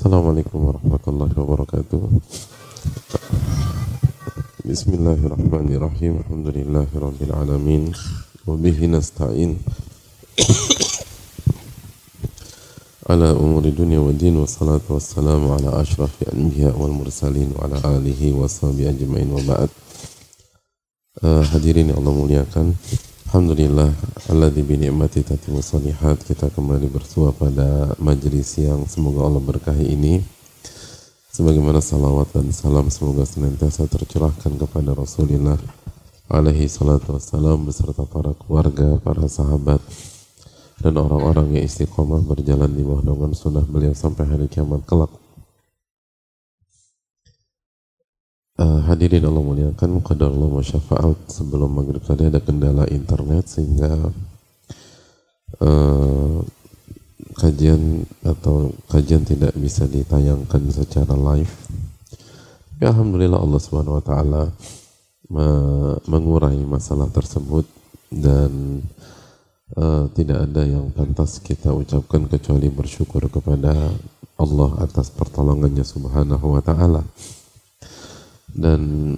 السلام عليكم ورحمة الله وبركاته. بسم الله الرحمن الرحيم. الحمد لله رب العالمين. وبه نستعين. على أمور الدنيا والدين والصلاة والسلام على أشرف الأنبياء والمرسلين وعلى آله وصحبه أجمعين وبعد. uh, الله yang Alhamdulillah Alladzi bi ni'mati tatimu salihat kita kembali bersua pada majelis yang semoga Allah berkahi ini sebagaimana salawat dan salam semoga senantiasa tercurahkan kepada Rasulullah alaihi salatu wassalam beserta para keluarga, para sahabat, dan orang-orang yang istiqomah berjalan di bawah naungan sunnah beliau sampai hari kiamat kelak. Uh, hadirin Allah muliakan qadar Allah syafaat sebelum maghrib tadi ada kendala internet sehingga uh, kajian atau kajian tidak bisa ditayangkan secara live. Ya Alhamdulillah Allah Subhanahu Wa Taala mengurai masalah tersebut dan uh, tidak ada yang pantas kita ucapkan kecuali bersyukur kepada Allah atas pertolongannya subhanahu wa ta'ala dan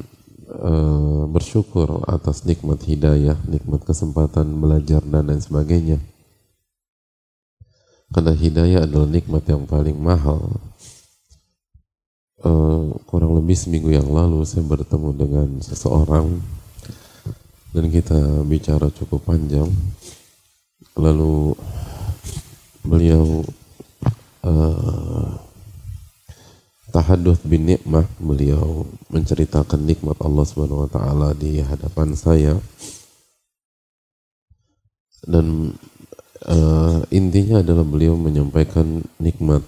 uh, bersyukur atas nikmat hidayah, nikmat kesempatan belajar dan lain sebagainya. Karena hidayah adalah nikmat yang paling mahal. Uh, kurang lebih seminggu yang lalu saya bertemu dengan seseorang. Dan kita bicara cukup panjang. Lalu beliau uh, tahadduts bin nikmah beliau menceritakan nikmat Allah Subhanahu wa taala di hadapan saya. Dan uh, intinya adalah beliau menyampaikan nikmat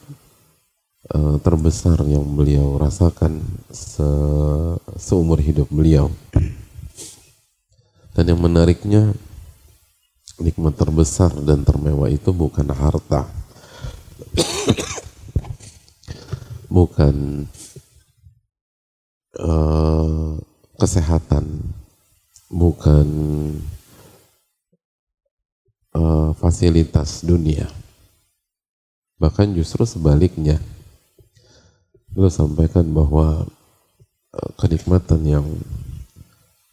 uh, terbesar yang beliau rasakan se seumur hidup beliau. Dan yang menariknya nikmat terbesar dan termewah itu bukan harta bukan uh, kesehatan. Bukan uh, fasilitas dunia. Bahkan justru sebaliknya. Beliau sampaikan bahwa uh, kenikmatan yang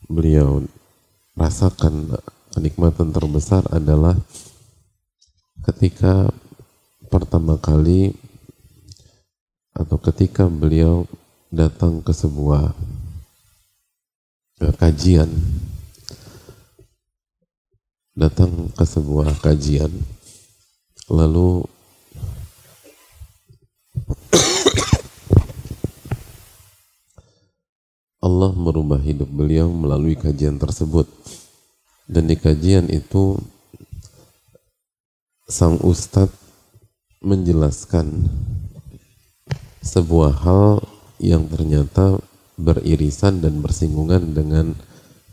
beliau rasakan kenikmatan terbesar adalah ketika pertama kali atau ketika beliau datang ke sebuah kajian. Datang ke sebuah kajian lalu Allah merubah hidup beliau melalui kajian tersebut. Dan di kajian itu sang ustadz menjelaskan sebuah hal yang ternyata beririsan dan bersinggungan dengan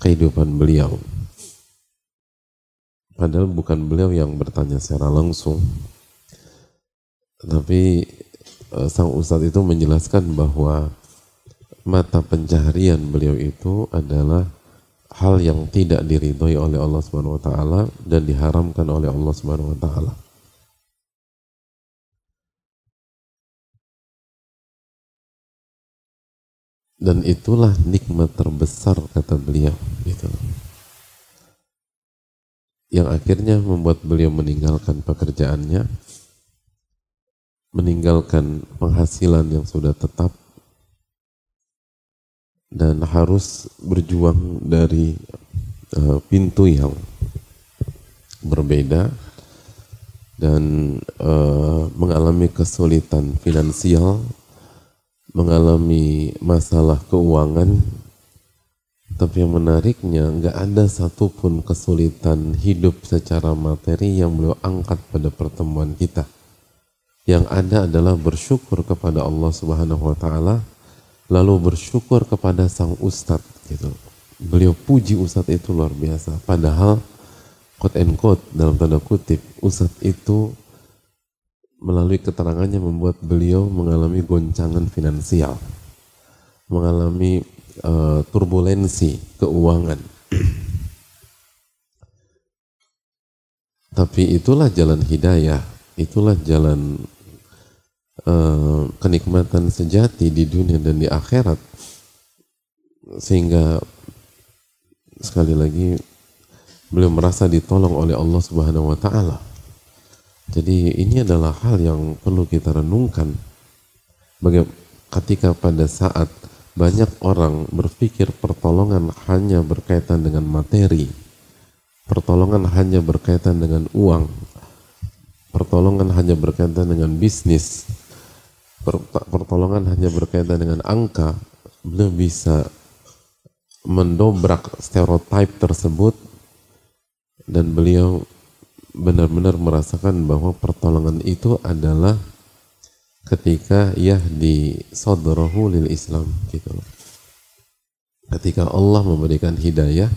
kehidupan beliau. Padahal bukan beliau yang bertanya secara langsung. Tapi eh, sang ustadz itu menjelaskan bahwa mata pencaharian beliau itu adalah hal yang tidak diridhoi oleh Allah Subhanahu wa taala dan diharamkan oleh Allah Subhanahu wa taala. Dan itulah nikmat terbesar kata beliau gitu. Yang akhirnya membuat beliau meninggalkan pekerjaannya, meninggalkan penghasilan yang sudah tetap dan harus berjuang dari uh, pintu yang berbeda dan uh, mengalami kesulitan finansial, mengalami masalah keuangan, tapi yang menariknya nggak ada satupun kesulitan hidup secara materi yang beliau angkat pada pertemuan kita. Yang ada adalah bersyukur kepada Allah Subhanahu wa taala lalu bersyukur kepada sang ustadz gitu. Beliau puji ustadz itu luar biasa. Padahal quote and quote dalam tanda kutip ustadz itu melalui keterangannya membuat beliau mengalami goncangan finansial, mengalami uh, turbulensi keuangan. Tapi itulah jalan hidayah, itulah jalan uh, kenikmatan sejati di dunia dan di akhirat sehingga sekali lagi beliau merasa ditolong oleh Allah Subhanahu wa taala. Jadi ini adalah hal yang perlu kita renungkan. Bagaimana ketika pada saat banyak orang berpikir pertolongan hanya berkaitan dengan materi, pertolongan hanya berkaitan dengan uang, pertolongan hanya berkaitan dengan bisnis, pertolongan hanya berkaitan dengan angka, beliau bisa mendobrak stereotip tersebut dan beliau benar-benar merasakan bahwa pertolongan itu adalah ketika yahdi sadrahu lil Islam gitu loh. Ketika Allah memberikan hidayah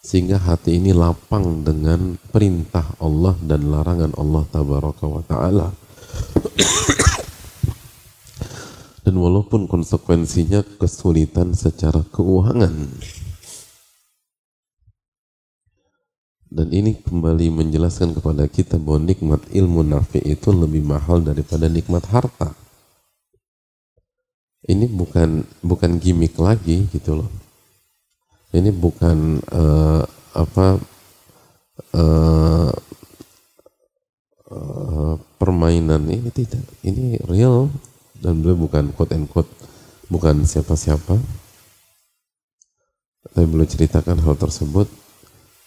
sehingga hati ini lapang dengan perintah Allah dan larangan Allah tabaraka wa taala. dan walaupun konsekuensinya kesulitan secara keuangan Dan ini kembali menjelaskan kepada kita bahwa nikmat ilmu nafi itu lebih mahal daripada nikmat harta. Ini bukan bukan gimmick lagi gitu loh. Ini bukan uh, apa uh, uh, permainan ini tidak. Ini real dan beliau bukan quote and quote bukan siapa-siapa. Tapi beliau ceritakan hal tersebut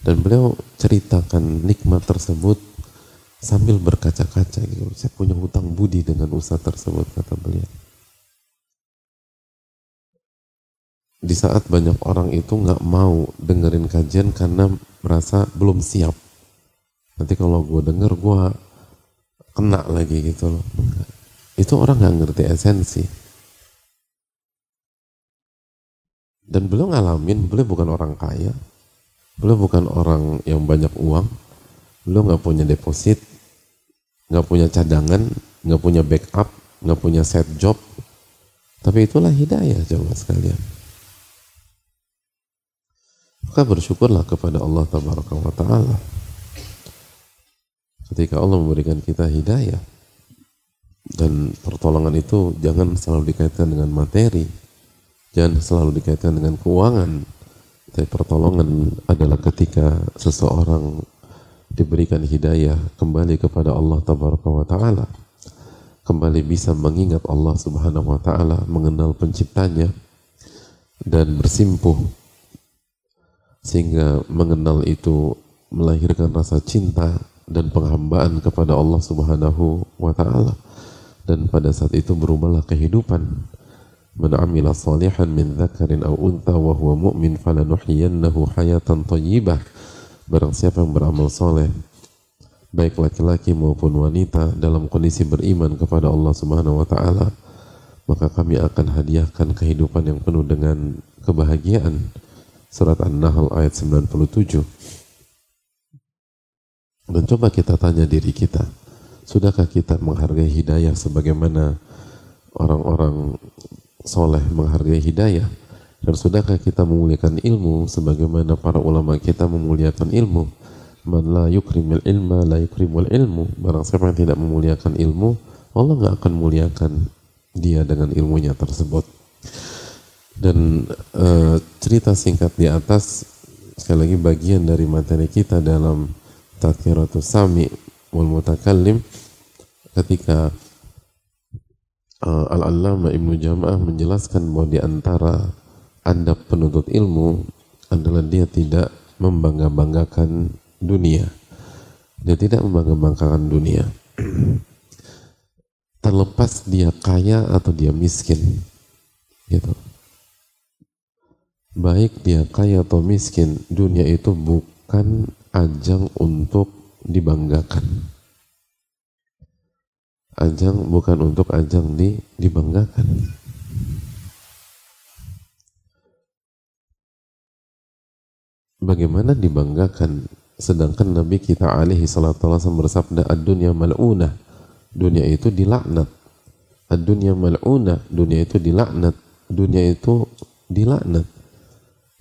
dan beliau ceritakan nikmat tersebut sambil berkaca-kaca gitu. Saya punya hutang budi dengan usaha tersebut kata beliau. Di saat banyak orang itu nggak mau dengerin kajian karena merasa belum siap. Nanti kalau gue denger gue kena lagi gitu loh. Itu orang nggak ngerti esensi. Dan beliau ngalamin, beliau bukan orang kaya, Beliau bukan orang yang banyak uang, beliau nggak punya deposit, nggak punya cadangan, nggak punya backup, nggak punya set job. Tapi itulah hidayah coba sekalian. Maka bersyukurlah kepada Allah wa Ta'ala. Ketika Allah memberikan kita hidayah, dan pertolongan itu jangan selalu dikaitkan dengan materi, jangan selalu dikaitkan dengan keuangan, tapi pertolongan adalah ketika seseorang diberikan hidayah kembali kepada Allah wa taala. Kembali bisa mengingat Allah Subhanahu wa taala mengenal penciptanya dan bersimpuh sehingga mengenal itu melahirkan rasa cinta dan penghambaan kepada Allah Subhanahu wa taala. Dan pada saat itu berubahlah kehidupan Man amila salihan min dzakarin aw untha wa huwa mu'min falanuhyiyannahu hayatan thayyibah. Barang siapa yang beramal soleh baik laki-laki maupun wanita dalam kondisi beriman kepada Allah Subhanahu wa taala maka kami akan hadiahkan kehidupan yang penuh dengan kebahagiaan surat An-Nahl ayat 97 dan coba kita tanya diri kita sudahkah kita menghargai hidayah sebagaimana orang-orang soleh menghargai hidayah dan sudahkah kita memuliakan ilmu sebagaimana para ulama kita memuliakan ilmu? Man la yukrimul ilma la yukrimul ilmu. Barang siapa yang tidak memuliakan ilmu Allah nggak akan muliakan dia dengan ilmunya tersebut. Dan e, cerita singkat di atas sekali lagi bagian dari materi kita dalam Tadkiratus Sami wal Mutakallim ketika uh, Al-Allama Ibnu Jama'ah menjelaskan bahwa di antara adab penuntut ilmu adalah dia tidak membangga-banggakan dunia. Dia tidak membangga-banggakan dunia. Terlepas dia kaya atau dia miskin. Gitu. Baik dia kaya atau miskin, dunia itu bukan ajang untuk dibanggakan ajang bukan untuk ajang di dibanggakan. Bagaimana dibanggakan sedangkan Nabi kita alaihi salatu wasallam bersabda ad-dunya mal'unah. Dunia itu dilaknat. Ad-dunya mal'unah, dunia itu dilaknat. Dunia itu dilaknat.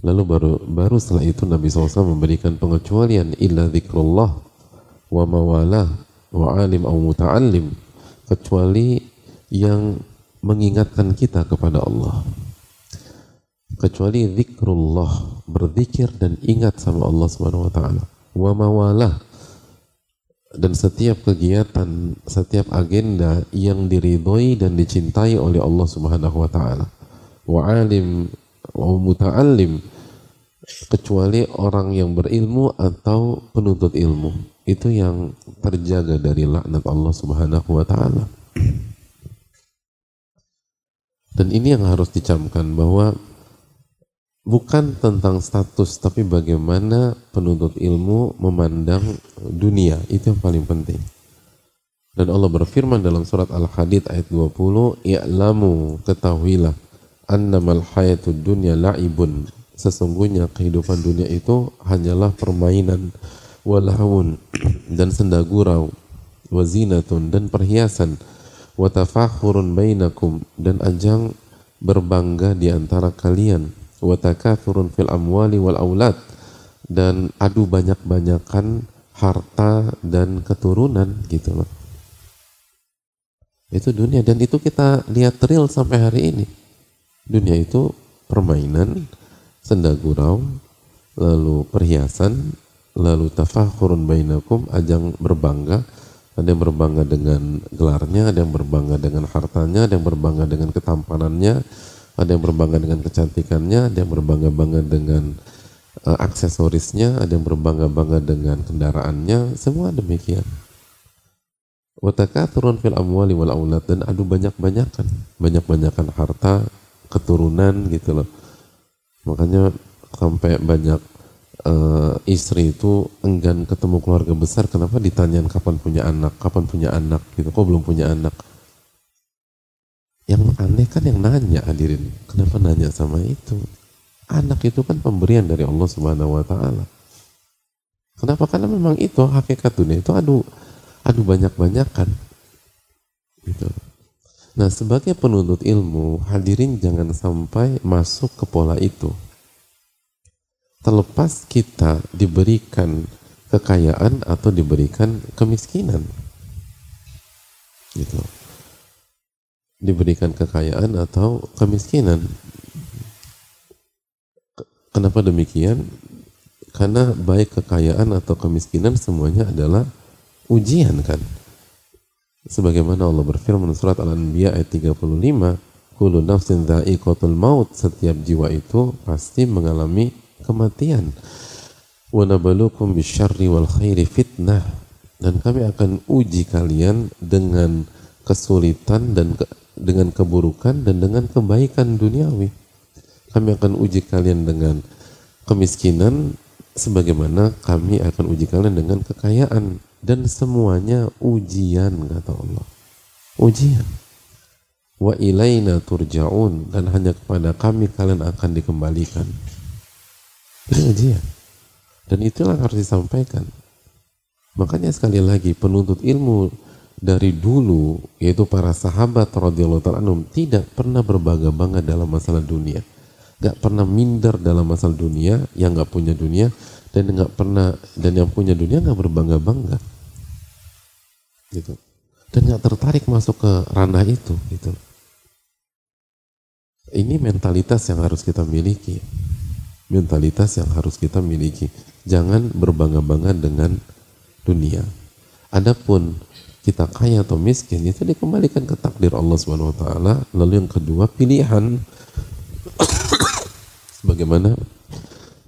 Lalu baru baru setelah itu Nabi SAW memberikan pengecualian illa zikrullah wa mawalah wa alim au muta'allim kecuali yang mengingatkan kita kepada Allah kecuali zikrullah berzikir dan ingat sama Allah Subhanahu wa taala wa mawalah dan setiap kegiatan, setiap agenda yang diridhoi dan dicintai oleh Allah Subhanahu wa taala. Wa alim wa muta'allim kecuali orang yang berilmu atau penuntut ilmu. Itu yang terjaga dari laknat Allah Subhanahu wa taala. Dan ini yang harus dicamkan bahwa bukan tentang status tapi bagaimana penuntut ilmu memandang dunia. Itu yang paling penting. Dan Allah berfirman dalam surat Al-Hadid ayat 20 i'lamu ketahuilah annamal hayatud dunya la'ibun. Sesungguhnya kehidupan dunia itu hanyalah permainan walahun dan senda gurau wazinatun dan perhiasan watafakhurun bainakum dan ajang berbangga di antara kalian wa takathurun fil amwali wal aulad dan adu banyak-banyakan harta dan keturunan gitu loh. Itu dunia dan itu kita lihat real sampai hari ini. Dunia itu permainan, senda gurau, lalu perhiasan, lalu tafakhurun bainakum, ajang berbangga, ada yang berbangga dengan gelarnya, ada yang berbangga dengan hartanya, ada yang berbangga dengan ketampanannya, ada yang berbangga dengan kecantikannya, ada yang berbangga-bangga dengan uh, aksesorisnya, ada yang berbangga-bangga dengan kendaraannya, semua demikian. turun fil amwali wal aulad dan adu banyak-banyakan, banyak-banyakan harta, keturunan gitu loh. Makanya sampai banyak uh, istri itu enggan ketemu keluarga besar, kenapa ditanyain kapan punya anak, kapan punya anak gitu, kok belum punya anak yang aneh kan yang nanya hadirin. Kenapa nanya sama itu? Anak itu kan pemberian dari Allah Subhanahu wa taala. Kenapa? Karena memang itu hakikat dunia itu adu adu banyak-banyakan. Gitu. Nah, sebagai penuntut ilmu, hadirin jangan sampai masuk ke pola itu. Terlepas kita diberikan kekayaan atau diberikan kemiskinan. Gitu diberikan kekayaan atau kemiskinan. Kenapa demikian? Karena baik kekayaan atau kemiskinan semuanya adalah ujian kan. Sebagaimana Allah berfirman surat Al-Anbiya ayat 35, Kullu nafsin dha'iqatul maut, setiap jiwa itu pasti mengalami kematian. Wa nabalukum bisyarri wal khairi fitnah. Dan kami akan uji kalian dengan kesulitan dan ke dengan keburukan dan dengan kebaikan duniawi. Kami akan uji kalian dengan kemiskinan sebagaimana kami akan uji kalian dengan kekayaan dan semuanya ujian kata Allah. Ujian. Wa ilaina turja'un dan hanya kepada kami kalian akan dikembalikan. Ini. Dan itulah yang harus disampaikan. Makanya sekali lagi penuntut ilmu dari dulu yaitu para sahabat radhiyallahu taala tidak pernah berbangga-bangga dalam masalah dunia. Gak pernah minder dalam masalah dunia yang gak punya dunia dan nggak pernah dan yang punya dunia nggak berbangga-bangga gitu dan nggak tertarik masuk ke ranah itu gitu ini mentalitas yang harus kita miliki mentalitas yang harus kita miliki. Jangan berbangga-bangga dengan dunia. Adapun kita kaya atau miskin itu dikembalikan ke takdir Allah Subhanahu wa taala. Lalu yang kedua pilihan. Sebagaimana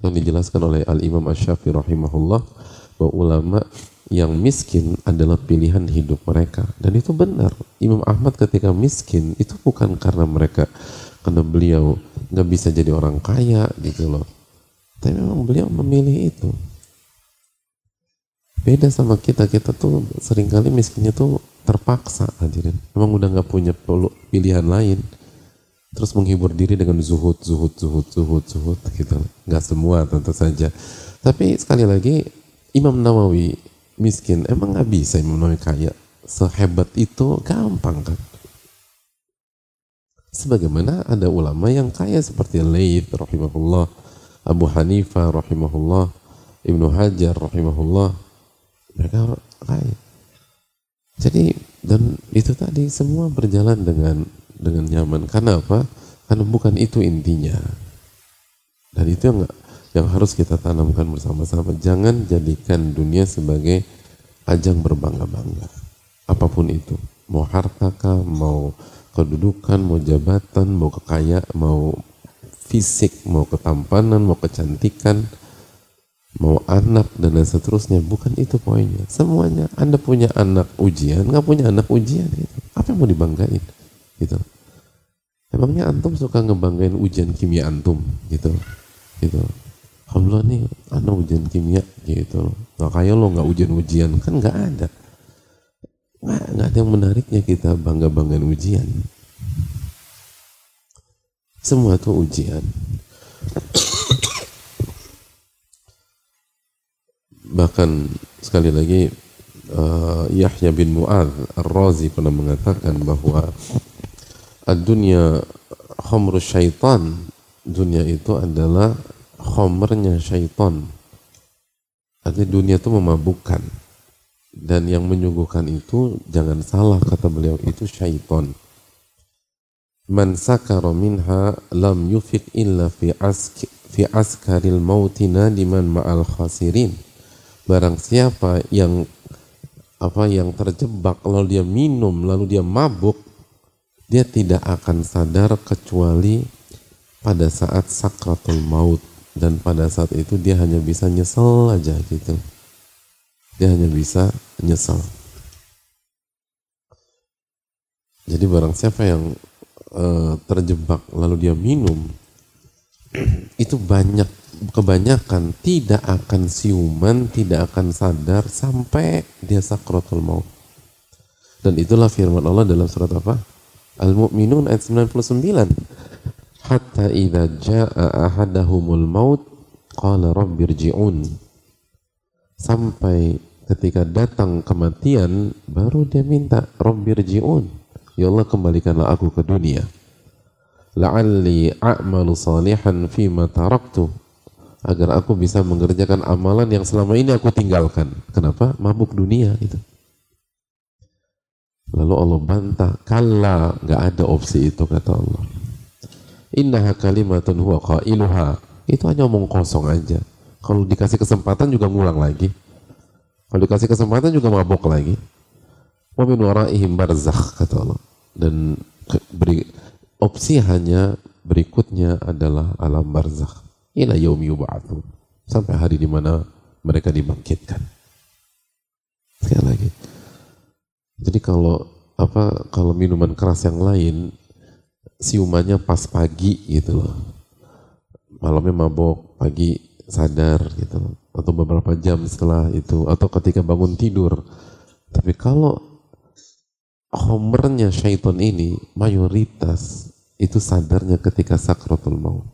yang dijelaskan oleh Al Imam Asy-Syafi'i rahimahullah bahwa ulama yang miskin adalah pilihan hidup mereka. Dan itu benar. Imam Ahmad ketika miskin itu bukan karena mereka karena beliau nggak bisa jadi orang kaya gitu loh. Tapi memang beliau memilih itu. Beda sama kita, kita tuh sering kali miskinnya tuh terpaksa hadirin. Memang udah nggak punya pilihan lain. Terus menghibur diri dengan zuhud, zuhud, zuhud, zuhud, zuhud gitu. Nggak semua tentu saja. Tapi sekali lagi Imam Nawawi miskin, emang nggak bisa Imam Nawawi kaya. Sehebat itu gampang kan. Sebagaimana ada ulama yang kaya seperti Laith rahimahullah, Abu Hanifah rahimahullah, Ibnu Hajar rahimahullah, mereka kaya. Jadi dan itu tadi semua berjalan dengan dengan nyaman. Karena apa? Karena bukan itu intinya. Dan itu yang yang harus kita tanamkan bersama-sama. Jangan jadikan dunia sebagai ajang berbangga-bangga. Apa pun itu. Mau harta kah mau kedudukan mau jabatan mau kekayaan mau fisik mau ketampanan mau kecantikan mau anak dan lain seterusnya. Bukan itu poinnya. Semuanya anda punya anak ujian nggak punya anak ujian gitu. apa yang mau dibanggain gitu? Emangnya antum suka ngebanggain ujian kimia antum gitu? Gitu. Alhamdulillah nih anak ujian kimia gitu. Nggak kayak lo nggak ujian-ujian. Kan nggak ada nggak nggak ada yang menariknya kita bangga banggain ujian. Semua itu ujian. Bahkan sekali lagi uh, Yahya bin Mu'ad Ar-Razi pernah mengatakan bahwa dunia khomru syaitan. Dunia itu adalah khomernya syaitan. Artinya dunia itu memabukkan dan yang menyuguhkan itu jangan salah kata beliau itu syaitan. Man sakara minha lam yufik illa fi ask fi askaril mautina diman ma'al khasirin. Barang siapa yang apa yang terjebak lalu dia minum lalu dia mabuk dia tidak akan sadar kecuali pada saat sakratul maut. Dan pada saat itu dia hanya bisa nyesel aja gitu dia hanya bisa nyesel jadi barang siapa yang uh, terjebak lalu dia minum itu banyak kebanyakan tidak akan siuman, tidak akan sadar sampai dia sakratul maut. Dan itulah firman Allah dalam surat apa? Al-Mu'minun ayat 99. Hatta idza jaa ahadahumul maut qala rabbirji'un. Sampai ketika datang kematian baru dia minta rabbirji'un. Ya Allah kembalikanlah aku ke dunia. La'alli a'malu salihan fima taraktu agar aku bisa mengerjakan amalan yang selama ini aku tinggalkan. Kenapa? Mabuk dunia itu. Lalu Allah bantah, kalla nggak ada opsi itu kata Allah. Innaha kalimatun huwa qailuha. Itu hanya omong kosong aja. Kalau dikasih kesempatan juga ngulang lagi. Kalau dikasih kesempatan juga mabuk lagi. Wa min waraihim barzakh kata Allah. Dan beri, opsi hanya berikutnya adalah alam barzakh ila yaumi yub'atsun sampai hari di mana mereka dibangkitkan. Sekali lagi. Jadi kalau apa kalau minuman keras yang lain siumannya pas pagi gitu loh. Malamnya mabok, pagi sadar gitu. Atau beberapa jam setelah itu atau ketika bangun tidur. Tapi kalau homernya syaitan ini mayoritas itu sadarnya ketika sakratul maut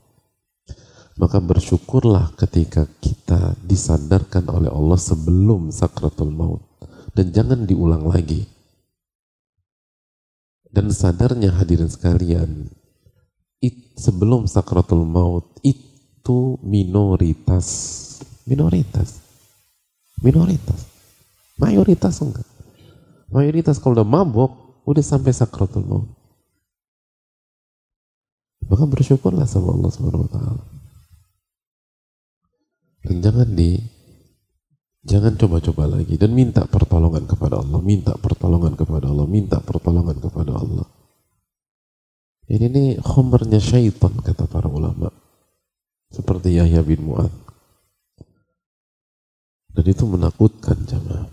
maka bersyukurlah ketika kita disadarkan oleh Allah sebelum sakratul maut dan jangan diulang lagi dan sadarnya hadirin sekalian it, sebelum sakratul maut itu minoritas. Minoritas. Minoritas. Mayoritas enggak. Mayoritas kalau udah mabok udah sampai sakratul maut maka bersyukurlah sama Allah Subhanahu wa taala. Dan jangan di jangan coba-coba lagi dan minta pertolongan kepada Allah, minta pertolongan kepada Allah, minta pertolongan kepada Allah. Ini nih khomernya syaitan kata para ulama. Seperti Yahya bin Mu'ad. Dan itu menakutkan jamaah.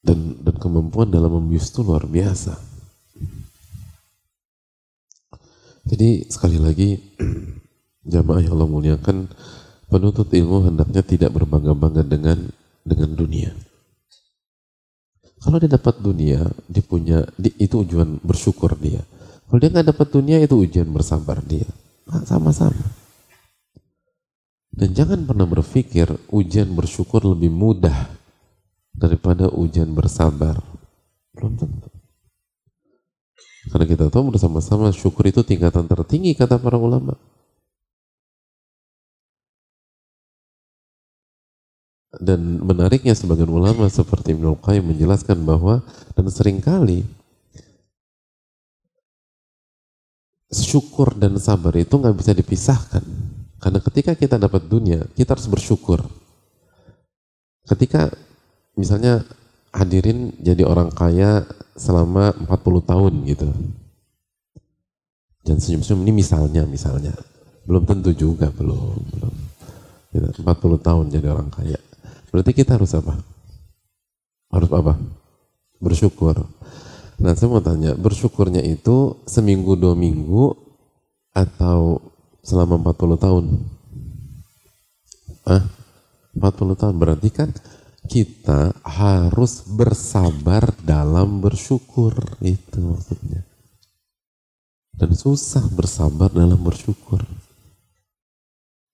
Dan, dan kemampuan dalam membius itu luar biasa. Jadi sekali lagi jamaah yang Allah muliakan penuntut ilmu hendaknya tidak berbangga-bangga dengan dengan dunia. Kalau dia dapat dunia, dia punya di, itu ujian bersyukur dia. Kalau dia nggak dapat dunia itu ujian bersabar dia. Nah, sama-sama. Dan jangan pernah berpikir ujian bersyukur lebih mudah daripada ujian bersabar. Belum tentu. Karena kita tahu bersama-sama syukur itu tingkatan tertinggi kata para ulama. dan menariknya sebagian ulama seperti Ibnu Qayyim menjelaskan bahwa dan sering kali syukur dan sabar itu nggak bisa dipisahkan. Karena ketika kita dapat dunia, kita harus bersyukur. Ketika misalnya hadirin jadi orang kaya selama 40 tahun gitu. Dan senyum-senyum ini misalnya, misalnya. Belum tentu juga, belum. belum. 40 gitu, tahun jadi orang kaya. Berarti kita harus apa? Harus apa? Bersyukur. Nah saya mau tanya, bersyukurnya itu seminggu dua minggu atau selama 40 tahun? Ah, 40 tahun berarti kan kita harus bersabar dalam bersyukur itu maksudnya. Dan susah bersabar dalam bersyukur.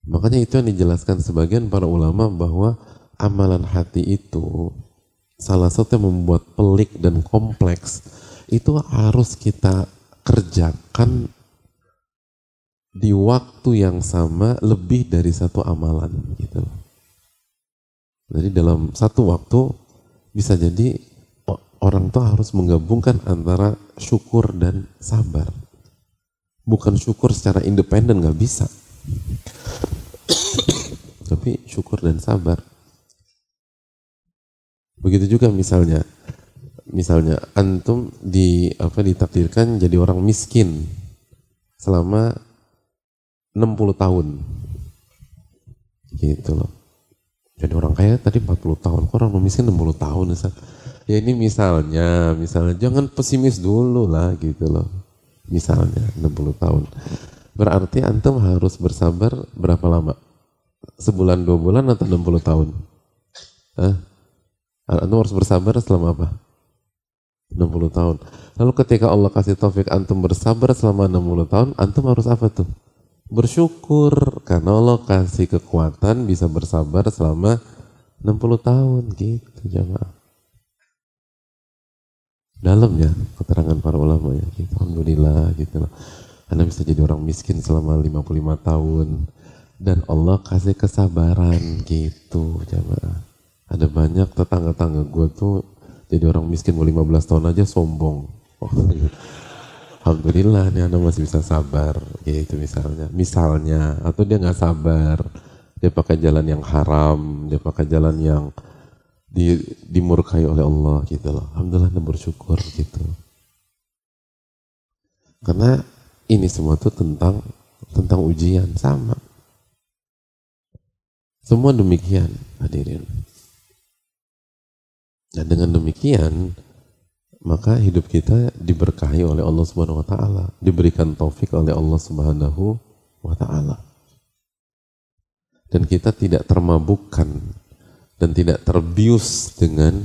Makanya itu yang dijelaskan sebagian para ulama bahwa amalan hati itu salah satu yang membuat pelik dan kompleks itu harus kita kerjakan di waktu yang sama lebih dari satu amalan gitu Jadi dalam satu waktu bisa jadi orang tuh harus menggabungkan antara syukur dan sabar. Bukan syukur secara independen nggak bisa. Tapi syukur dan sabar. Begitu juga misalnya, misalnya antum di apa ditakdirkan jadi orang miskin selama 60 tahun. Gitu loh. Jadi orang kaya tadi 40 tahun, kok orang miskin 60 tahun Ustaz? Ya ini misalnya, misalnya jangan pesimis dulu lah gitu loh. Misalnya 60 tahun. Berarti antum harus bersabar berapa lama? Sebulan, dua bulan atau 60 tahun? Hah? Antum harus bersabar selama apa? 60 tahun. Lalu ketika Allah kasih taufik antum bersabar selama 60 tahun, antum harus apa tuh? Bersyukur karena Allah kasih kekuatan bisa bersabar selama 60 tahun gitu jamaah. Dalam ya keterangan para ulama ya. Gitu. Alhamdulillah gitu loh. Anda bisa jadi orang miskin selama 55 tahun dan Allah kasih kesabaran gitu jamaah ada banyak tetangga-tangga gue tuh jadi orang miskin mau 15 tahun aja sombong. Oh, Alhamdulillah nih anak masih bisa sabar, gitu misalnya. Misalnya, atau dia nggak sabar, dia pakai jalan yang haram, dia pakai jalan yang di, dimurkai oleh Allah gitu loh. Alhamdulillah anda bersyukur gitu. Karena ini semua tuh tentang tentang ujian sama. Semua demikian hadirin. Dan dengan demikian, maka hidup kita diberkahi oleh Allah Subhanahu wa taala, diberikan taufik oleh Allah Subhanahu wa taala. Dan kita tidak termabukkan dan tidak terbius dengan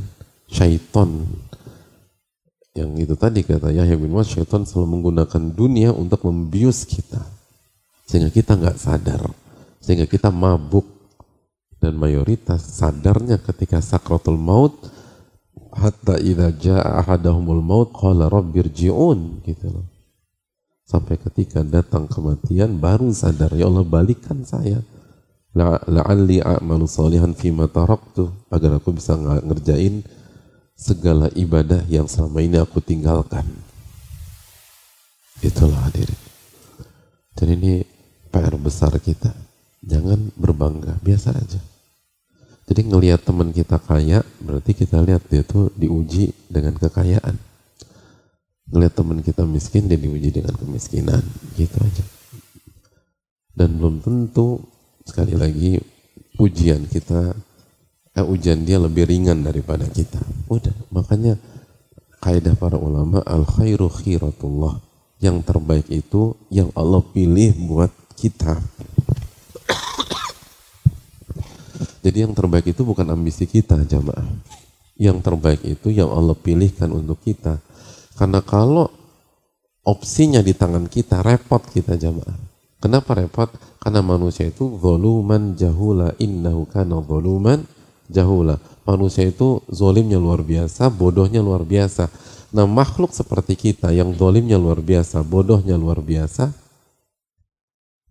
syaiton yang itu tadi kata Yahya bin Mas syaitan selalu menggunakan dunia untuk membius kita. Sehingga kita nggak sadar. Sehingga kita mabuk. Dan mayoritas sadarnya ketika sakratul maut hatta idza jaa ahadahumul maut qala rabbirji'un gitu loh. Sampai ketika datang kematian baru sadar ya Allah balikan saya. La'alli a'malu salihan fima taraktu agar aku bisa ngerjain segala ibadah yang selama ini aku tinggalkan. Itulah hadirin. Dan ini PR besar kita. Jangan berbangga, biasa aja. Jadi ngelihat teman kita kaya, berarti kita lihat dia tuh diuji dengan kekayaan. Ngelihat teman kita miskin, dia diuji dengan kemiskinan. Gitu aja. Dan belum tentu, sekali lagi, ujian kita, eh, ujian dia lebih ringan daripada kita. Udah, makanya kaidah para ulama, al khairu khiratullah. Yang terbaik itu yang Allah pilih buat kita. Jadi yang terbaik itu bukan ambisi kita jamaah. Yang terbaik itu yang Allah pilihkan untuk kita. Karena kalau opsinya di tangan kita, repot kita jamaah. Kenapa repot? Karena manusia itu zoluman jahula innahu kana zoluman jahula. Manusia itu zolimnya luar biasa, bodohnya luar biasa. Nah makhluk seperti kita yang zolimnya luar biasa, bodohnya luar biasa,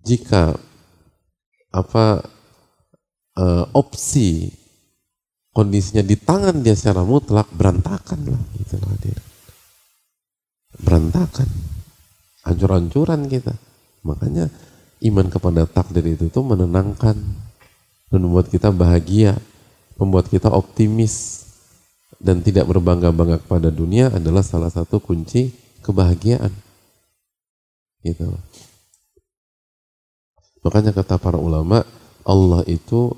jika apa uh, opsi kondisinya di tangan dia secara mutlak berantakan lah gitu lah dia. Berantakan. Hancur-hancuran kita. Makanya iman kepada takdir itu tuh menenangkan dan membuat kita bahagia membuat kita optimis dan tidak berbangga-bangga kepada dunia adalah salah satu kunci kebahagiaan. Gitu. Makanya kata para ulama Allah itu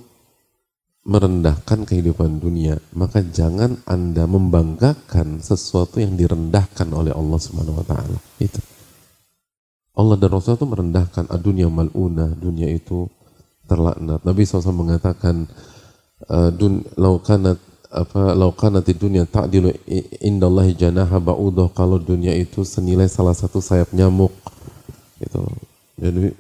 merendahkan kehidupan dunia, maka jangan Anda membanggakan sesuatu yang direndahkan oleh Allah Subhanahu wa taala. Itu. Allah dan Rasul itu merendahkan dunia maluna, dunia itu terlaknat. Nabi SAW mengatakan uh, dun laukanat apa laukanat di dunia ta'dilu indallahi janaha ba'udah kalau dunia itu senilai salah satu sayap nyamuk gitu. Jadi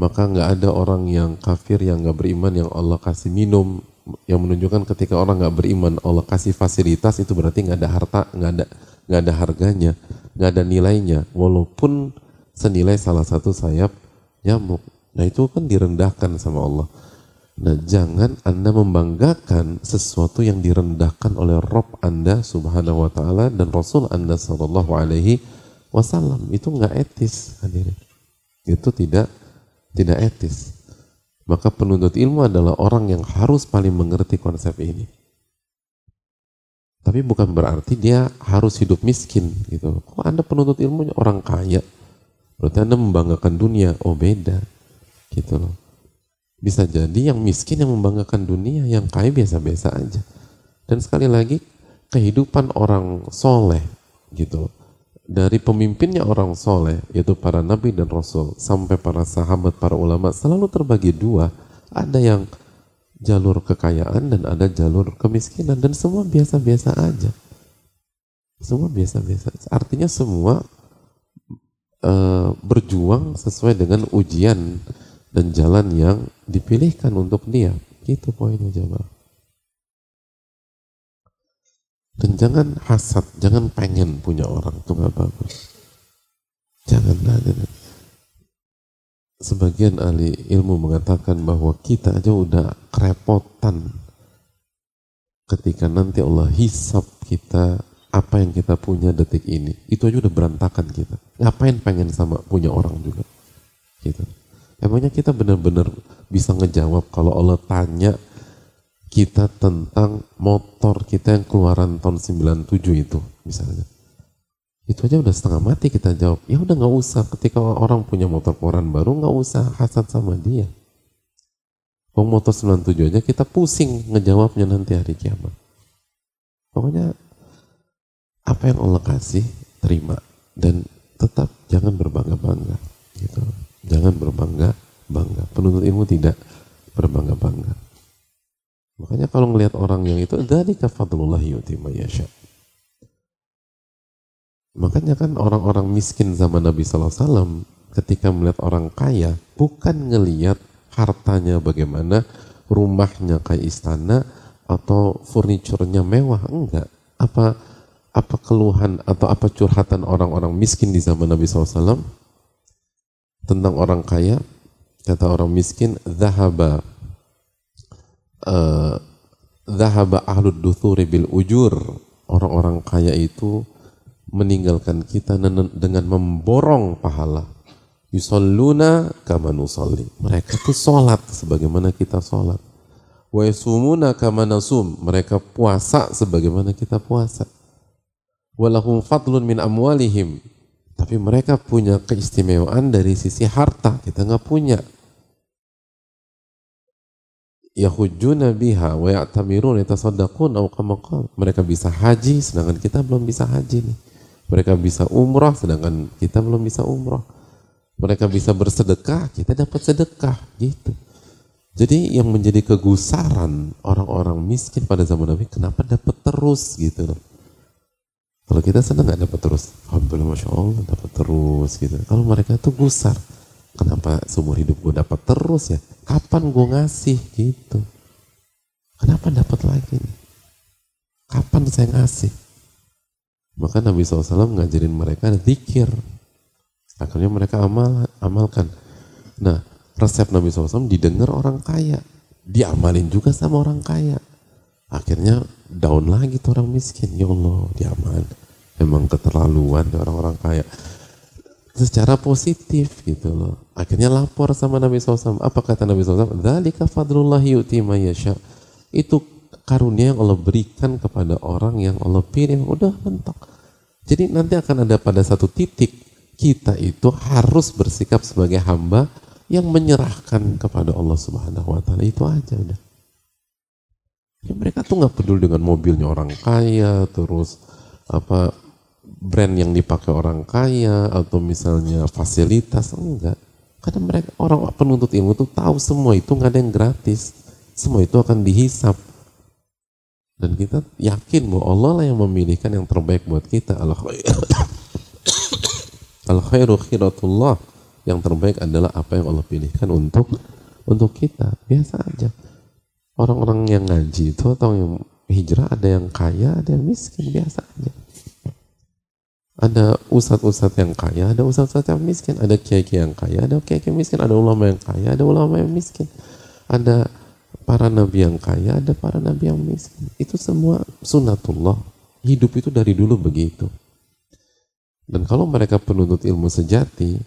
maka nggak ada orang yang kafir yang nggak beriman yang Allah kasih minum. Yang menunjukkan ketika orang nggak beriman Allah kasih fasilitas itu berarti nggak ada harta nggak ada nggak ada harganya nggak ada nilainya. Walaupun senilai salah satu sayap nyamuk. Nah itu kan direndahkan sama Allah. Nah jangan anda membanggakan sesuatu yang direndahkan oleh Rob anda subhanahu wa taala dan Rasul anda sallallahu alaihi wasallam. Itu nggak etis hadirin. Itu tidak tidak etis maka penuntut ilmu adalah orang yang harus paling mengerti konsep ini. Tapi bukan berarti dia harus hidup miskin gitu. Kok Anda penuntut ilmunya orang kaya? Berarti Anda membanggakan dunia. Oh beda. Gitu loh. Bisa jadi yang miskin yang membanggakan dunia, yang kaya biasa-biasa aja. Dan sekali lagi, kehidupan orang soleh gitu loh dari pemimpinnya orang soleh, yaitu para nabi dan rasul, sampai para sahabat, para ulama, selalu terbagi dua. Ada yang jalur kekayaan dan ada jalur kemiskinan. Dan semua biasa-biasa aja. Semua biasa-biasa. Artinya semua uh, berjuang sesuai dengan ujian dan jalan yang dipilihkan untuk dia. Itu poinnya jemaah. Dan jangan hasad, jangan pengen punya orang itu nggak bagus. Jangan ada. Sebagian ahli ilmu mengatakan bahwa kita aja udah kerepotan ketika nanti Allah hisap kita apa yang kita punya detik ini. Itu aja udah berantakan kita. Ngapain pengen sama punya orang juga? Gitu. Emangnya kita benar-benar bisa ngejawab kalau Allah tanya kita tentang motor kita yang keluaran tahun 97 itu misalnya. Itu aja udah setengah mati kita jawab. Ya udah nggak usah ketika orang punya motor keluaran baru nggak usah hasad sama dia. Kalau motor 97 aja kita pusing ngejawabnya nanti hari kiamat. Pokoknya apa yang Allah kasih terima dan tetap jangan berbangga-bangga gitu. Jangan berbangga bangga. Penuntut ilmu tidak berbangga-bangga. Makanya kalau ngelihat orang yang itu, dari fadlullah yuti yasha. Makanya kan orang-orang miskin zaman Nabi SAW ketika melihat orang kaya bukan ngelihat hartanya bagaimana, rumahnya kayak istana atau furniturnya mewah, enggak. Apa apa keluhan atau apa curhatan orang-orang miskin di zaman Nabi SAW tentang orang kaya? Kata orang miskin, zahaba Zahaba uh, ahlud duthuri bil ujur. Orang-orang kaya itu meninggalkan kita dengan memborong pahala. Yusalluna kama nusalli. Mereka tuh sholat sebagaimana kita sholat. Wa yasumuna kama nasum. Mereka puasa sebagaimana kita puasa. Walahum fadlun min amwalihim. Tapi mereka punya keistimewaan dari sisi harta. Kita nggak punya yahujuna biha wa ya'tamirun yatasaddaqun aw kama Mereka bisa haji sedangkan kita belum bisa haji nih. Mereka bisa umrah sedangkan kita belum bisa umrah. Mereka bisa bersedekah, kita dapat sedekah gitu. Jadi yang menjadi kegusaran orang-orang miskin pada zaman Nabi kenapa dapat terus gitu loh. Kalau kita senang nggak dapat terus, alhamdulillah masya Allah dapat terus gitu. Kalau mereka itu gusar, Kenapa seumur hidup gue dapat terus ya? Kapan gue ngasih gitu? Kenapa dapat lagi nih? Kapan saya ngasih? Maka Nabi SAW ngajarin mereka zikir. Akhirnya mereka amal, amalkan. Nah, resep Nabi SAW didengar orang kaya. Diamalin juga sama orang kaya. Akhirnya down lagi tuh orang miskin. Ya Allah, diaman. Emang keterlaluan orang-orang kaya. Secara positif gitu loh. Akhirnya lapor sama Nabi SAW. Apa kata Nabi SAW? Dzalika fadlullah yu'ti yasha. Itu karunia yang Allah berikan kepada orang yang Allah pilih. Udah mentok. Jadi nanti akan ada pada satu titik kita itu harus bersikap sebagai hamba yang menyerahkan kepada Allah Subhanahu wa taala itu aja udah. Ya, mereka tuh nggak peduli dengan mobilnya orang kaya, terus apa brand yang dipakai orang kaya atau misalnya fasilitas enggak. Karena mereka orang penuntut ilmu tuh tahu semua itu nggak ada yang gratis. Semua itu akan dihisap. Dan kita yakin bahwa Allah lah yang memilihkan yang terbaik buat kita. Al khairu khiratullah. Yang terbaik adalah apa yang Allah pilihkan untuk untuk kita. Biasa aja orang-orang yang ngaji itu atau yang hijrah ada yang kaya, ada yang miskin, biasa aja. Ada ustadz-ustadz yang kaya, ada ustadz-ustadz yang miskin, ada kiai-kiai yang kaya, ada kiai-kiai miskin, ada ulama yang kaya, ada ulama yang miskin. Ada para nabi yang kaya, ada para nabi yang miskin. Itu semua sunatullah. Hidup itu dari dulu begitu. Dan kalau mereka penuntut ilmu sejati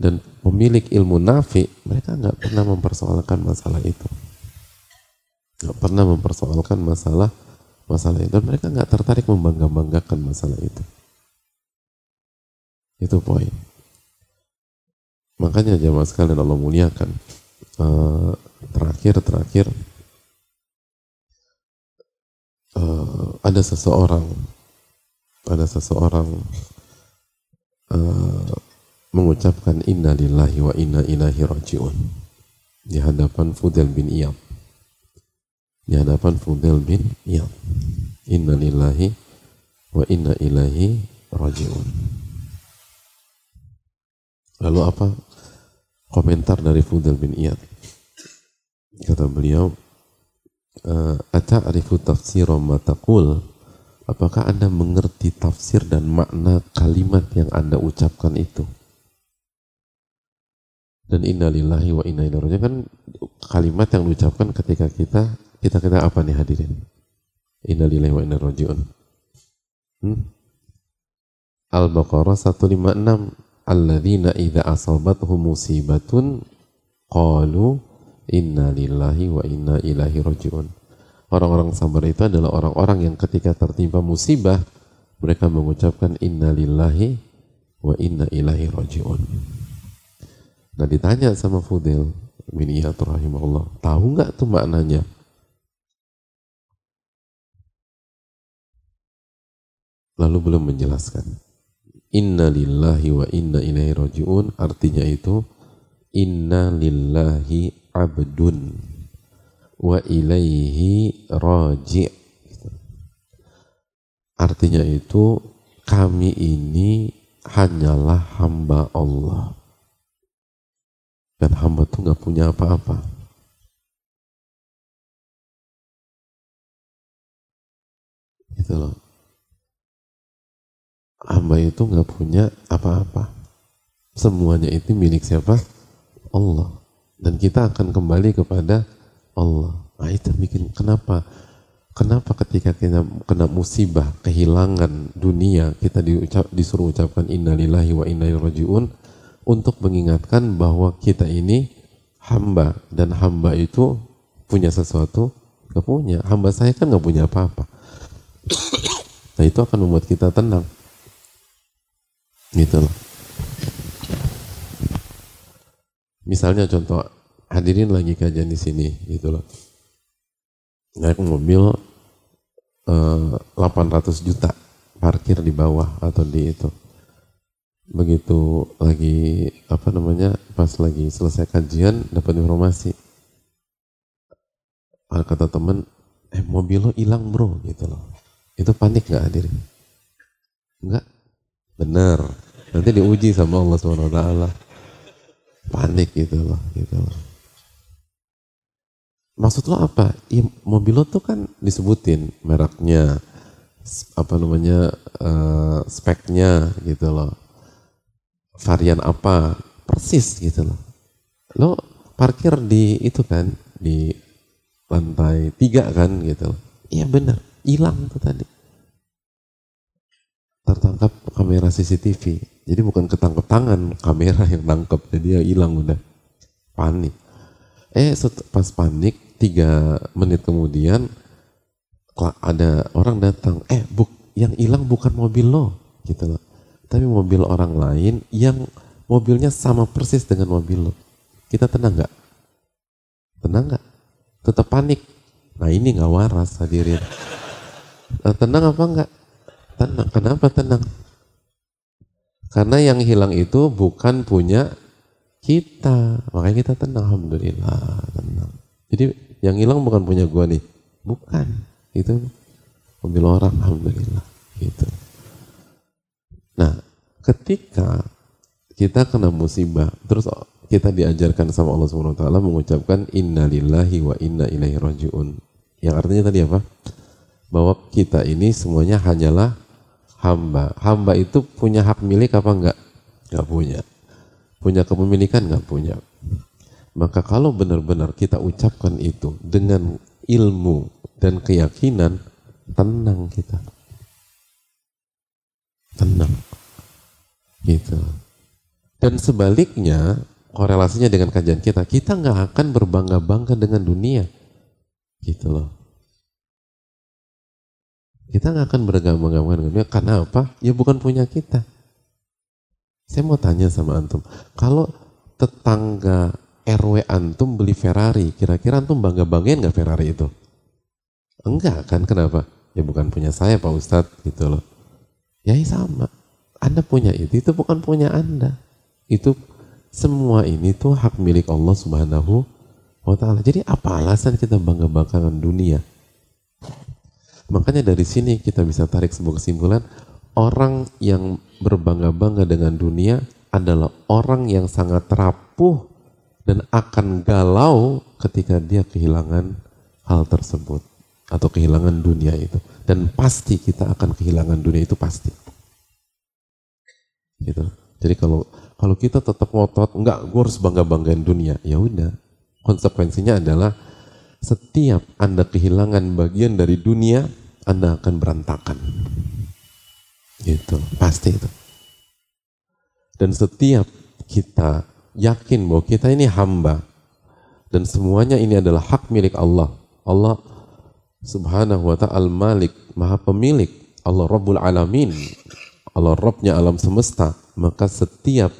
dan pemilik ilmu nafi, mereka nggak pernah mempersoalkan masalah itu nggak pernah mempersoalkan masalah masalah itu dan mereka nggak tertarik membangga banggakan masalah itu itu poin. Makanya jamaah sekalian Allah muliakan. Uh, terakhir terakhir. Uh, ada seseorang ada seseorang uh, mengucapkan inna lillahi wa inna ilahi rajiun. Di hadapan Fudel bin Iyad. Di hadapan Fudel bin Iyad. Inna lillahi wa inna ilahi rajiun. Lalu apa komentar dari Fudel bin Iyad? Kata beliau, eh, Ata'arifu tafsir ma taqul? Apakah Anda mengerti tafsir dan makna kalimat yang Anda ucapkan itu? Dan innalillahi wa inna ilaihi kan kalimat yang diucapkan ketika kita kita kata apa nih hadirin? Innalillahi wa inna rajiun. Hmm? Al-Baqarah 156 Alladzina idza asabatuhum musibatun qalu inna lillahi wa inna ilaihi rajiun. Orang-orang sabar itu adalah orang-orang yang ketika tertimpa musibah mereka mengucapkan inna lillahi wa inna ilaihi rajiun. Nah ditanya sama Fudel bin Iyad rahimahullah, tahu nggak tuh maknanya? lalu belum menjelaskan. Inna lillahi wa inna ilaihi raji'un artinya itu inna lillahi abdun wa ilaihi raji' Artinya itu kami ini hanyalah hamba Allah. Dan hamba itu nggak punya apa-apa. Gitu loh hamba itu nggak punya apa-apa. Semuanya itu milik siapa? Allah. Dan kita akan kembali kepada Allah. Nah itu bikin kenapa? Kenapa ketika kita kena musibah, kehilangan dunia, kita diucap, disuruh ucapkan innalillahi wa inna rajiun untuk mengingatkan bahwa kita ini hamba dan hamba itu punya sesuatu nggak punya. Hamba saya kan nggak punya apa-apa. nah itu akan membuat kita tenang. Gitu loh. Misalnya contoh hadirin lagi kajian di sini gitu loh. Naik mobil eh, 800 juta parkir di bawah atau di itu. Begitu lagi apa namanya pas lagi selesai kajian dapat informasi. Kata temen, eh mobil lo hilang bro gitu loh. Itu panik nggak hadirin? Enggak. Benar. Nanti diuji sama Allah SWT. Panik gitu loh, gitu loh. Maksud lo apa? Ya, mobil lo tuh kan disebutin mereknya, apa namanya, uh, speknya gitu loh. Varian apa, persis gitu loh. Lo parkir di itu kan, di lantai tiga kan gitu loh. Iya benar, hilang tuh tadi. Tertangkap kamera CCTV. Jadi bukan ketangkep tangan, kamera yang tangkap. Jadi ya hilang udah. Panik. Eh pas panik, tiga menit kemudian ada orang datang, eh buk, yang hilang bukan mobil lo, gitu loh. Tapi mobil orang lain yang mobilnya sama persis dengan mobil lo. Kita tenang nggak? Tenang nggak? Tetap panik. Nah ini nggak waras hadirin. Nah, tenang apa enggak? Tenang. Kenapa tenang? Karena yang hilang itu bukan punya kita. Makanya kita tenang. Alhamdulillah. Tenang. Jadi yang hilang bukan punya gua nih. Bukan. Itu mobil orang. Alhamdulillah. Gitu. Nah, ketika kita kena musibah, terus kita diajarkan sama Allah Subhanahu wa taala mengucapkan innalillahi wa inna ilaihi rajiun. Yang artinya tadi apa? Bahwa kita ini semuanya hanyalah hamba. Hamba itu punya hak milik apa enggak? Enggak punya. Punya kepemilikan enggak punya. Maka kalau benar-benar kita ucapkan itu dengan ilmu dan keyakinan, tenang kita. Tenang. Gitu. Dan sebaliknya, korelasinya dengan kajian kita, kita nggak akan berbangga-bangga dengan dunia. Gitu loh. Kita nggak akan berbangga-bangga dengan dunia. Karena apa? Ya bukan punya kita. Saya mau tanya sama Antum, kalau tetangga RW Antum beli Ferrari, kira-kira Antum bangga-banggain nggak Ferrari itu? Enggak kan, kenapa? Ya bukan punya saya Pak Ustadz, gitu loh. Ya sama, Anda punya itu, itu bukan punya Anda. Itu semua ini tuh hak milik Allah Subhanahu wa taala. Jadi apa alasan kita bangga-banggakan dunia? Makanya dari sini kita bisa tarik sebuah kesimpulan, orang yang berbangga-bangga dengan dunia adalah orang yang sangat rapuh dan akan galau ketika dia kehilangan hal tersebut atau kehilangan dunia itu. Dan pasti kita akan kehilangan dunia itu pasti. Gitu. Jadi kalau kalau kita tetap ngotot, enggak, gue harus bangga-banggain dunia. Ya udah, konsekuensinya adalah setiap Anda kehilangan bagian dari dunia, Anda akan berantakan. Gitu, pasti itu. Dan setiap kita yakin bahwa kita ini hamba dan semuanya ini adalah hak milik Allah. Allah Subhanahu wa ta'ala Malik, Maha Pemilik, Allah Rabbul Alamin, Allah Rabbnya alam semesta, maka setiap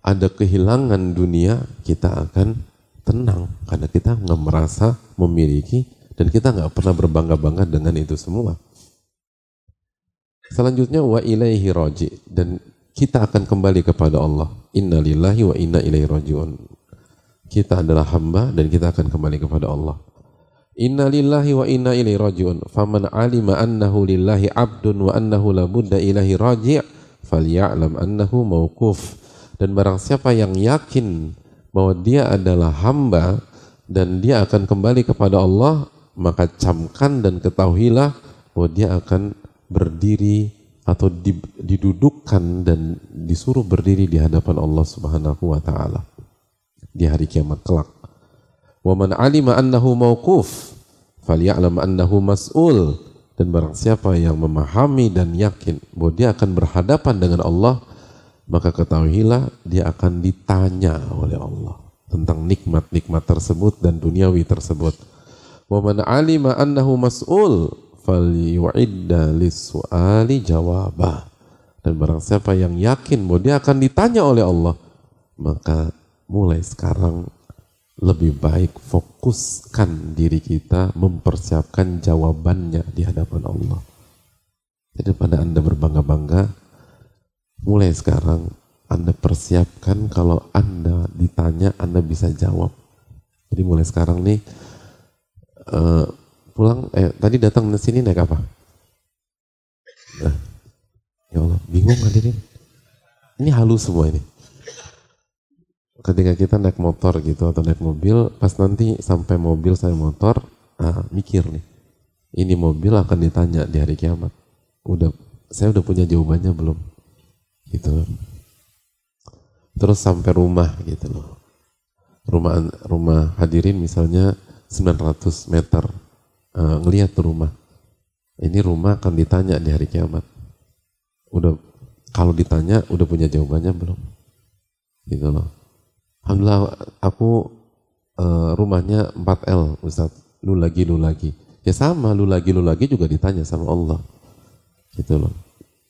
ada kehilangan dunia, kita akan tenang karena kita nggak merasa memiliki dan kita nggak pernah berbangga-bangga dengan itu semua. Selanjutnya wa ilaihi roji dan kita akan kembali kepada Allah. Innalillahi wa inna ilaihi rajiun. Kita adalah hamba dan kita akan kembali kepada Allah. Innalillahi wa inna ilaihi rajiun. Faman alima annahu lillahi abdun wa annahu la budda ilahi raji' falyalam annahu mawquf dan barang siapa yang yakin bahwa dia adalah hamba dan dia akan kembali kepada Allah, maka camkan dan ketahuilah bahwa dia akan berdiri atau didudukkan dan disuruh berdiri di hadapan Allah Subhanahu wa taala di hari kiamat kelak. Wa man alima annahu mauquf falyalam annahu mas'ul dan barang siapa yang memahami dan yakin bahwa dia akan berhadapan dengan Allah maka ketahuilah dia akan ditanya oleh Allah tentang nikmat-nikmat tersebut dan duniawi tersebut. Wa man alima annahu mas'ul falyu'idda lis-su'ali jawabah. Dan barang siapa yang yakin bahwa dia akan ditanya oleh Allah, maka mulai sekarang lebih baik fokuskan diri kita mempersiapkan jawabannya di hadapan Allah. Jadi pada Anda berbangga-bangga, mulai sekarang Anda persiapkan kalau Anda ditanya Anda bisa jawab. Jadi mulai sekarang nih uh, pulang eh tadi datang ke sini naik apa? Nah, ya Allah, bingung hadirin. Ini halus semua ini. Ketika kita naik motor gitu atau naik mobil, pas nanti sampai mobil saya motor, ah, mikir nih, ini mobil akan ditanya di hari kiamat. Udah, saya udah punya jawabannya belum? gitu terus sampai rumah gitu loh rumah rumah hadirin misalnya 900 meter uh, ngelihat rumah ini rumah akan ditanya di hari kiamat. Udah kalau ditanya udah punya jawabannya belum? Gitu loh. Alhamdulillah aku uh, rumahnya 4L Ustaz. Lu lagi lu lagi. Ya sama lu lagi lu lagi juga ditanya sama Allah. Gitu loh.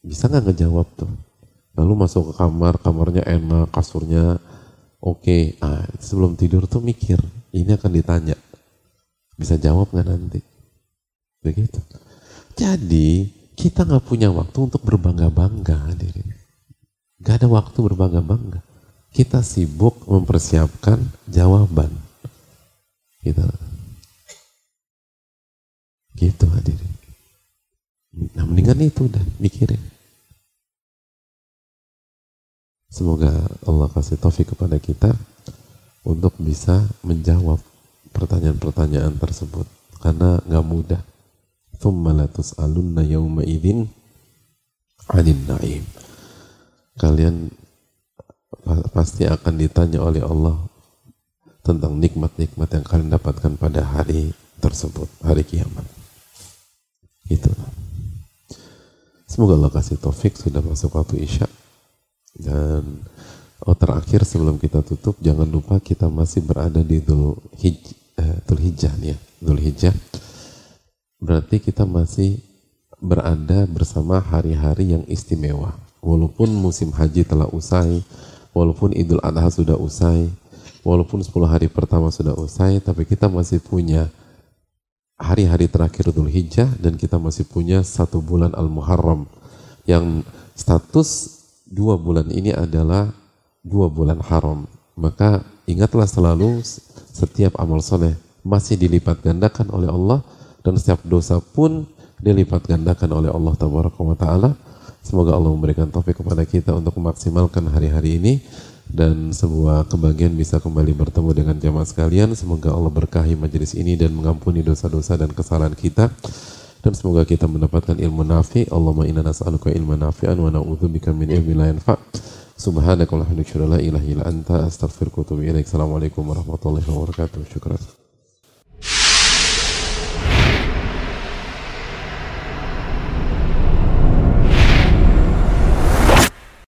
Bisa nggak ngejawab tuh? Lalu masuk ke kamar, kamarnya enak, kasurnya oke. Okay. Ah, sebelum tidur tuh mikir, ini akan ditanya. Bisa jawab nggak nanti? Begitu. Jadi kita nggak punya waktu untuk berbangga-bangga hadirin. Gak ada waktu berbangga-bangga. Kita sibuk mempersiapkan jawaban. Gitu. Gitu hadirin. Nah mendingan itu udah mikirin. Semoga Allah kasih taufik kepada kita untuk bisa menjawab pertanyaan-pertanyaan tersebut karena nggak mudah. Thumma la tus'alunna yawma idzin 'anil na'im. Kalian pasti akan ditanya oleh Allah tentang nikmat-nikmat yang kalian dapatkan pada hari tersebut, hari kiamat. Itu. Semoga Allah kasih taufik sudah masuk waktu Isya. Dan oh terakhir sebelum kita tutup jangan lupa kita masih berada di Dhul Hij, eh, Hijjah nih ya, Dhul Hijjah. Berarti kita masih berada bersama hari-hari yang istimewa. Walaupun musim haji telah usai, walaupun Idul Adha sudah usai, walaupun 10 hari pertama sudah usai, tapi kita masih punya hari-hari terakhir Dhul Hijjah dan kita masih punya satu bulan Al-Muharram yang status dua bulan ini adalah dua bulan haram. Maka ingatlah selalu setiap amal soleh masih dilipat gandakan oleh Allah dan setiap dosa pun dilipat gandakan oleh Allah Taala. Semoga Allah memberikan taufik kepada kita untuk memaksimalkan hari-hari ini dan sebuah kebahagiaan bisa kembali bertemu dengan jamaah sekalian. Semoga Allah berkahi majelis ini dan mengampuni dosa-dosa dan kesalahan kita dan semoga kita mendapatkan ilmu nafi. Allahumma inna nas'aluka ilman nafi'an wa na'udzubika min ilmin la yanfa'. Subhanaka wa la ilaha illa anta astaghfiruka wa atubu ilaik. Assalamualaikum warahmatullahi wabarakatuh. Syukran.